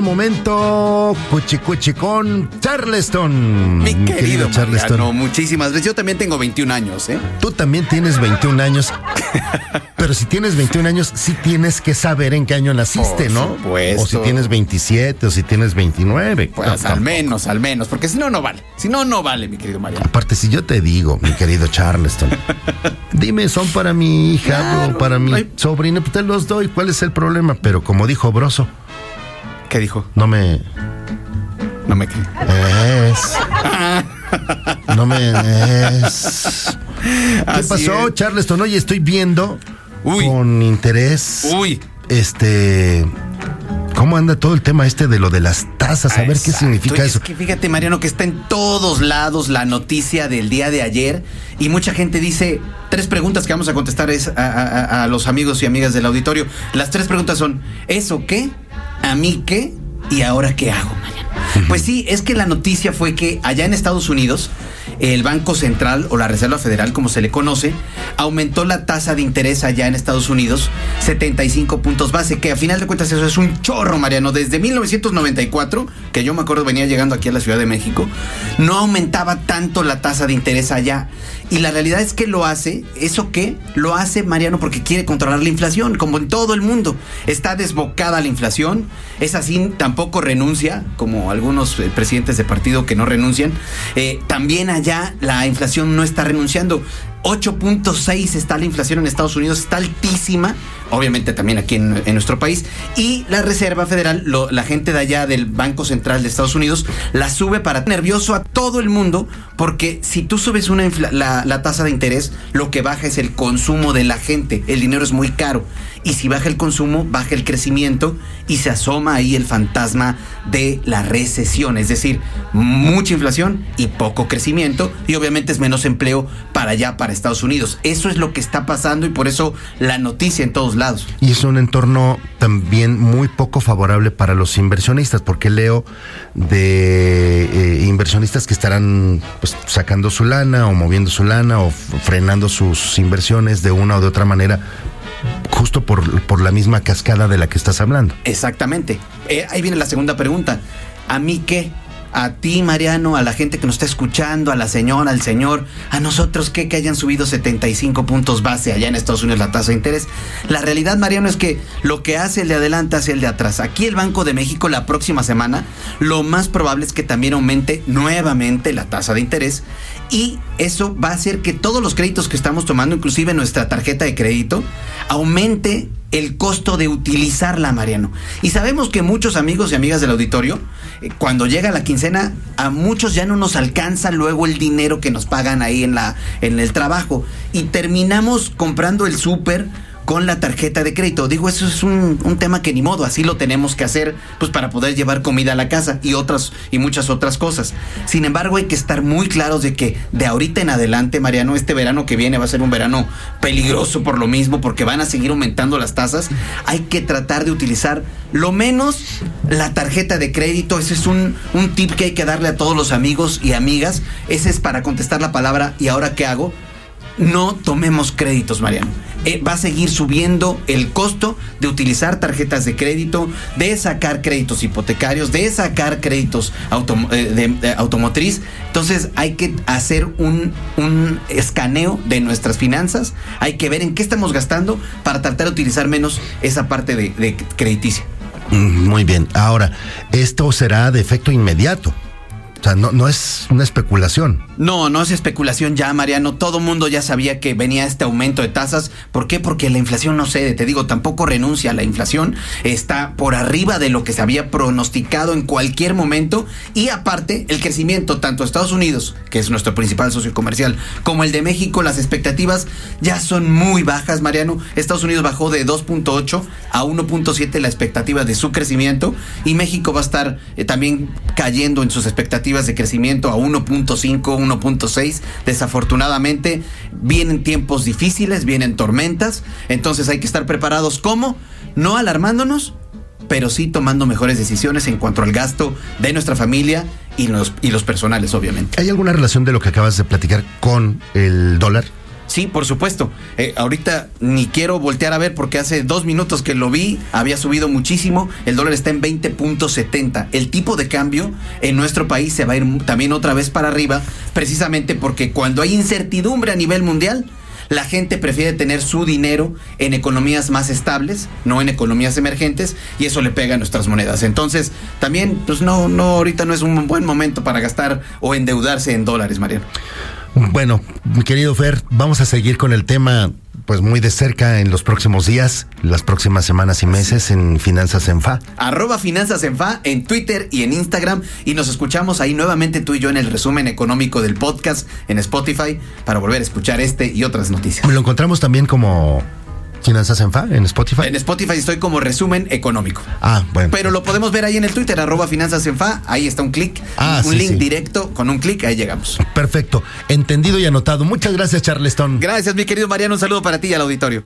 el momento cuchi cuchi con Charleston. Mi querido, Charleston. muchísimas gracias. Yo también tengo 21 años, ¿eh? Tú también tienes 21 años. pero si tienes 21 años, sí tienes que saber en qué año naciste, Por ¿no? supuesto. O si tienes 27 o si tienes 29. Pues No, al tampoco. menos, al menos, porque si no, no vale. Si no, no vale, mi querido Mariano. Aparte, si yo te digo, mi querido Charleston, dime, son para mi hija Claro, o para mi ay. sobrino, pues te los doy. ¿Cuál es el problema? Pero como dijo Broso, ¿Qué dijo? no me No me es. No me es. ¿Qué Así pasó, es. Charleston? Oye, estoy viendo Uy. con interés. Uy. Este. ¿Cómo anda todo el tema este de lo de las tasas? A ver qué significa eso. Es que fíjate, Mariano, que está en todos lados la noticia del día de ayer y mucha gente dice tres preguntas que vamos a contestar es a, a- a- a los amigos y amigas del auditorio. Las tres preguntas son: ¿eso qué? ¿A mí qué? ¿Y ahora qué hago? Pues sí, es que la noticia fue que allá en Estados Unidos, el Banco Central o la Reserva Federal, como se le conoce, aumentó la tasa de interés allá en Estados Unidos 75 puntos base, que a final de cuentas eso es un chorro, Mariano. Desde 1994, que yo me acuerdo venía llegando aquí a la Ciudad de México, no aumentaba tanto la tasa de interés allá. Y la realidad es que lo hace, ¿eso qué? Lo hace Mariano porque quiere controlar la inflación, como en todo el mundo. Está desbocada la inflación, es así, tampoco renuncia, como algunos eh, presidentes de partido que no renuncian. Eh, también allá la inflación no está renunciando. 8.6 está la inflación en Estados Unidos, está altísima, obviamente también aquí en, nuestro país. Y la Reserva Federal, la gente de allá del Banco Central de Estados Unidos, la sube para nervioso a todo el mundo, porque si tú subes una la, la tasa de interés, lo que baja es el consumo de la gente, el dinero es muy caro. Y si baja el consumo, baja el crecimiento y se asoma ahí el fantasma de la recesión, es decir, mucha inflación y poco crecimiento y obviamente es menos empleo para allá, para Estados Unidos. Eso es lo que está pasando y por eso la noticia en todos lados. Y es un entorno también muy poco favorable para los inversionistas, porque leo de eh, inversionistas que estarán pues, sacando su lana o moviendo su lana o frenando sus inversiones de una o de otra manera, justo por, por la misma cascada de la que estás hablando. Exactamente. Eh, ahí viene la segunda pregunta. ¿A mí qué? A ti, Mariano, a la gente que nos está escuchando, a la señora, al señor, a nosotros qué que hayan subido 75 puntos base allá en Estados Unidos la tasa de interés. La realidad, Mariano, es que lo que hace el de adelante hace el de atrás. Aquí el Banco de México la próxima semana, lo más probable es que también aumente nuevamente la tasa de interés y eso va a hacer que todos los créditos que estamos tomando, inclusive nuestra tarjeta de crédito, aumente el costo de utilizarla, Mariano. Y sabemos que muchos amigos y amigas del auditorio, eh, cuando llega la quincena, a muchos ya no nos alcanza luego el dinero que nos pagan ahí en la en el trabajo. Y terminamos comprando el súper con la tarjeta de crédito. Digo, eso es un, tema que ni modo, así lo tenemos que hacer, pues para poder llevar comida a la casa y otras y muchas otras cosas. Sin embargo, hay que estar muy claros de que de ahorita en adelante, Mariano, este verano que viene va a ser un verano peligroso por lo mismo, porque van a seguir aumentando las tasas. Hay que tratar de utilizar lo menos la tarjeta de crédito. Ese es un, un tip que hay que darle a todos los amigos y amigas. Ese es para contestar la palabra, ¿y ahora qué hago? No tomemos créditos, Mariano. Eh, va a seguir subiendo el costo de utilizar tarjetas de crédito, de sacar créditos hipotecarios, de sacar créditos eh, automotriz. Entonces hay que hacer un, un escaneo de nuestras finanzas, hay que ver en qué estamos gastando para tratar de utilizar menos esa parte de, de crediticia. Mm, Muy bien. Ahora, esto será de efecto inmediato. O sea, no, no es una especulación. No, no es especulación ya, Mariano. Todo mundo ya sabía que venía este aumento de tasas. ¿Por qué? Porque la inflación no cede. Te digo, tampoco renuncia a la inflación. Está por arriba de lo que se había pronosticado en cualquier momento. Y aparte, el crecimiento, tanto Estados Unidos, que es nuestro principal socio comercial, como el de México, las expectativas ya son muy bajas, Mariano. Estados Unidos bajó de 2.8 a 1.7 la expectativa de su crecimiento. Y México va a estar eh, también cayendo en sus expectativas de crecimiento a 1.5, 1.6. Desafortunadamente, vienen tiempos difíciles, vienen tormentas, entonces hay que estar preparados. ¿Cómo? No alarmándonos, pero sí tomando mejores decisiones en cuanto al gasto de nuestra familia y los, y los personales, obviamente. ¿Hay alguna relación de lo que acabas de platicar con el dólar? Sí, por supuesto. Eh, ahorita ni quiero voltear a ver porque hace dos minutos que lo vi, había subido muchísimo. El dólar está en 20.70. El tipo de cambio en nuestro país se va a ir también otra vez para arriba, precisamente porque cuando hay incertidumbre a nivel mundial, la gente prefiere tener su dinero en economías más estables, no en economías emergentes, y eso le pega a nuestras monedas. Entonces, también, pues no, no, ahorita no es un buen momento para gastar o endeudarse en dólares, Mariano. Bueno, mi querido Fer, vamos a seguir con el tema pues muy de cerca en los próximos días, las próximas semanas y meses en Finanzas en Fa. Arroba Finanzas en Fa en Twitter y en Instagram y nos escuchamos ahí nuevamente tú y yo en el resumen económico del podcast en Spotify para volver a escuchar este y otras noticias. Lo encontramos también como Finanzas en FA, en Spotify. En Spotify estoy como resumen económico. Ah, bueno. Pero lo podemos ver ahí en el Twitter, arroba Finanzas en Fa. Ahí está un clic, ah, un link directo. Con un clic, ahí llegamos. Perfecto. Entendido y anotado. Muchas gracias, Charleston. Gracias, mi querido Mariano. Un saludo para ti y al auditorio.